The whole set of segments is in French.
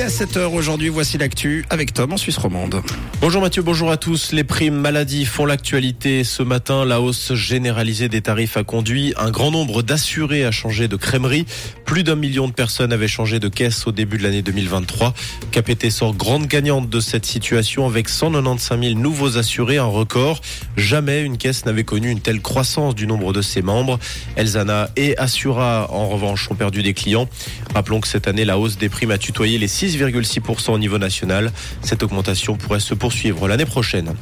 À 7h aujourd'hui, voici l'actu avec Tom en Suisse romande. Bonjour Mathieu, bonjour à tous. Les primes maladies font l'actualité. Ce matin, la hausse généralisée des tarifs a conduit un grand nombre d'assurés à changer de crèmerie. Plus d'un million de personnes avaient changé de caisse au début de l'année 2023. KPT sort grande gagnante de cette situation avec 195 000 nouveaux assurés, un record. Jamais une caisse n'avait connu une telle croissance du nombre de ses membres. Elzana et Assura, en revanche, ont perdu des clients. Rappelons que cette année, la hausse des primes a tutoyé les 6,6% au niveau national. Cette augmentation pourrait se poursuivre l'année prochaine.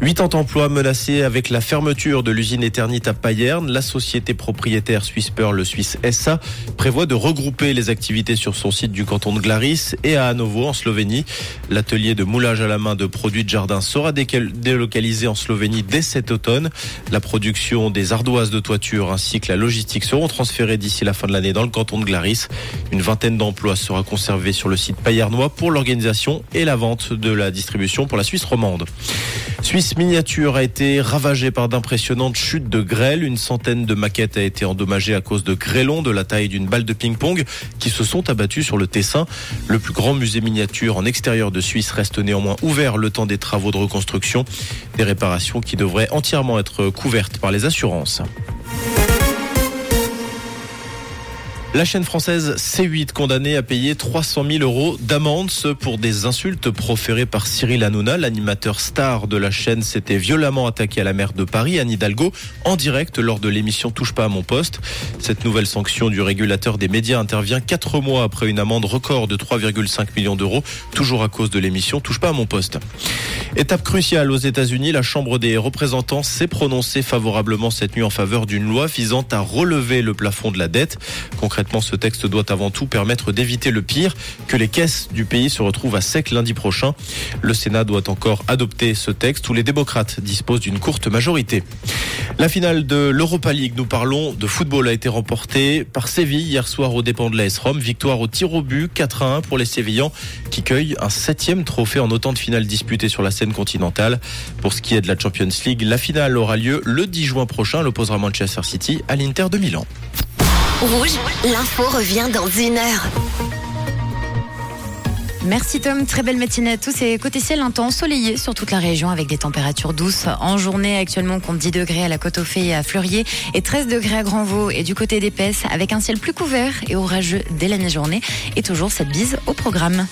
80 emplois menacés avec la fermeture de l'usine Eternit à Payerne. La société propriétaire Swiss Pearl, le Suisse SA, prévoit de regrouper les activités sur son site du canton de Glaris et à Hanovo en Slovénie. L'atelier de moulage à la main de produits de jardin sera délocalisé en Slovénie dès cet automne. La production des ardoises de toiture ainsi que la logistique seront transférés d'ici la fin de l'année dans le canton de Glaris. Une vingtaine d'emplois sera conservée sur le site payernois pour l'organisation et la vente de la distribution pour la Suisse romande. Suisse Miniature a été ravagée par d'impressionnantes chutes de grêle. Une centaine de maquettes a été endommagée à cause de grêlons de la taille d'une balle de ping-pong qui se sont abattus sur le Tessin. Le plus grand musée miniature en extérieur de Suisse reste néanmoins ouvert le temps des travaux de reconstruction. Des réparations qui devraient entièrement être couvertes par les assurances. La chaîne française C8 condamnée à payer 300 000 euros d'amende pour des insultes proférées par Cyril Hanouna, l'animateur star de la chaîne, s'était violemment attaqué à la maire de Paris, Anne Hidalgo, en direct lors de l'émission Touche pas à mon poste. Cette nouvelle sanction du régulateur des médias intervient quatre mois après une amende record de 3,5 millions d'euros, toujours à cause de l'émission Touche pas à mon poste. Étape cruciale aux États-Unis, la Chambre des représentants s'est prononcée favorablement cette nuit en faveur d'une loi visant à relever le plafond de la dette. Ce texte doit avant tout permettre d'éviter le pire, que les caisses du pays se retrouvent à sec lundi prochain. Le Sénat doit encore adopter ce texte où les démocrates disposent d'une courte majorité. La finale de l'Europa League, nous parlons de football, a été remportée par Séville hier soir aux dépens de l'AS Rome. Victoire au tir au but, 4 à 1 pour les Sévillans qui cueillent un septième trophée en autant de finales disputées sur la scène continentale. Pour ce qui est de la Champions League, la finale aura lieu le 10 juin prochain. Elle opposera Manchester City à l'Inter de Milan. Rouge, l'info revient dans une heure. Merci Tom, très belle matinée à tous et côté ciel un temps ensoleillé sur toute la région avec des températures douces en journée actuellement compte 10 degrés à la côte aux Fées et à Fleurier et 13 degrés à Grandvaux et du côté d'Épaisse avec un ciel plus couvert et orageux dès la mi-journée et toujours cette bise au programme.